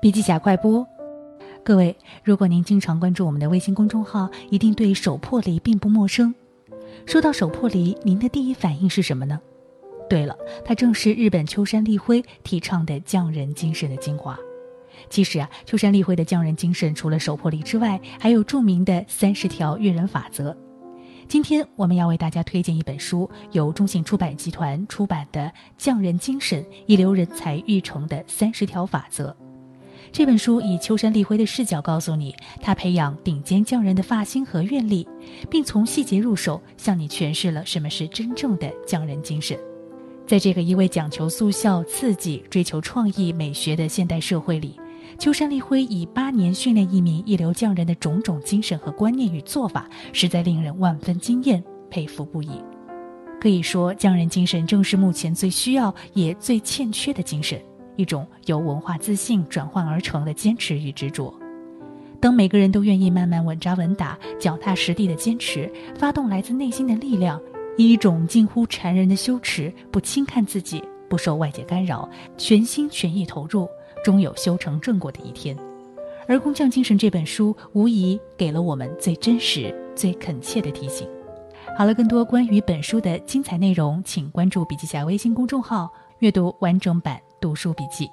笔记侠快播，各位，如果您经常关注我们的微信公众号，一定对手破离并不陌生。说到手破离，您的第一反应是什么呢？对了，它正是日本秋山立辉提倡的匠人精神的精华。其实啊，秋山立辉的匠人精神除了手破离之外，还有著名的三十条育人法则。今天我们要为大家推荐一本书，由中信出版集团出版的《匠人精神：一流人才育成的三十条法则》。这本书以秋山立辉的视角告诉你，他培养顶尖匠人的发心和愿力，并从细节入手，向你诠释了什么是真正的匠人精神。在这个一味讲求速效、刺激、追求创意、美学的现代社会里。秋山立辉以八年训练一名一流匠人的种种精神和观念与做法，实在令人万分惊艳，佩服不已。可以说，匠人精神正是目前最需要也最欠缺的精神，一种由文化自信转换而成的坚持与执着。当每个人都愿意慢慢稳扎稳打、脚踏实地的坚持，发动来自内心的力量，以一种近乎禅人的羞耻，不轻看自己，不受外界干扰，全心全意投入。终有修成正果的一天，而《工匠精神》这本书无疑给了我们最真实、最恳切的提醒。好了，更多关于本书的精彩内容，请关注笔记侠微信公众号，阅读完整版读书笔记。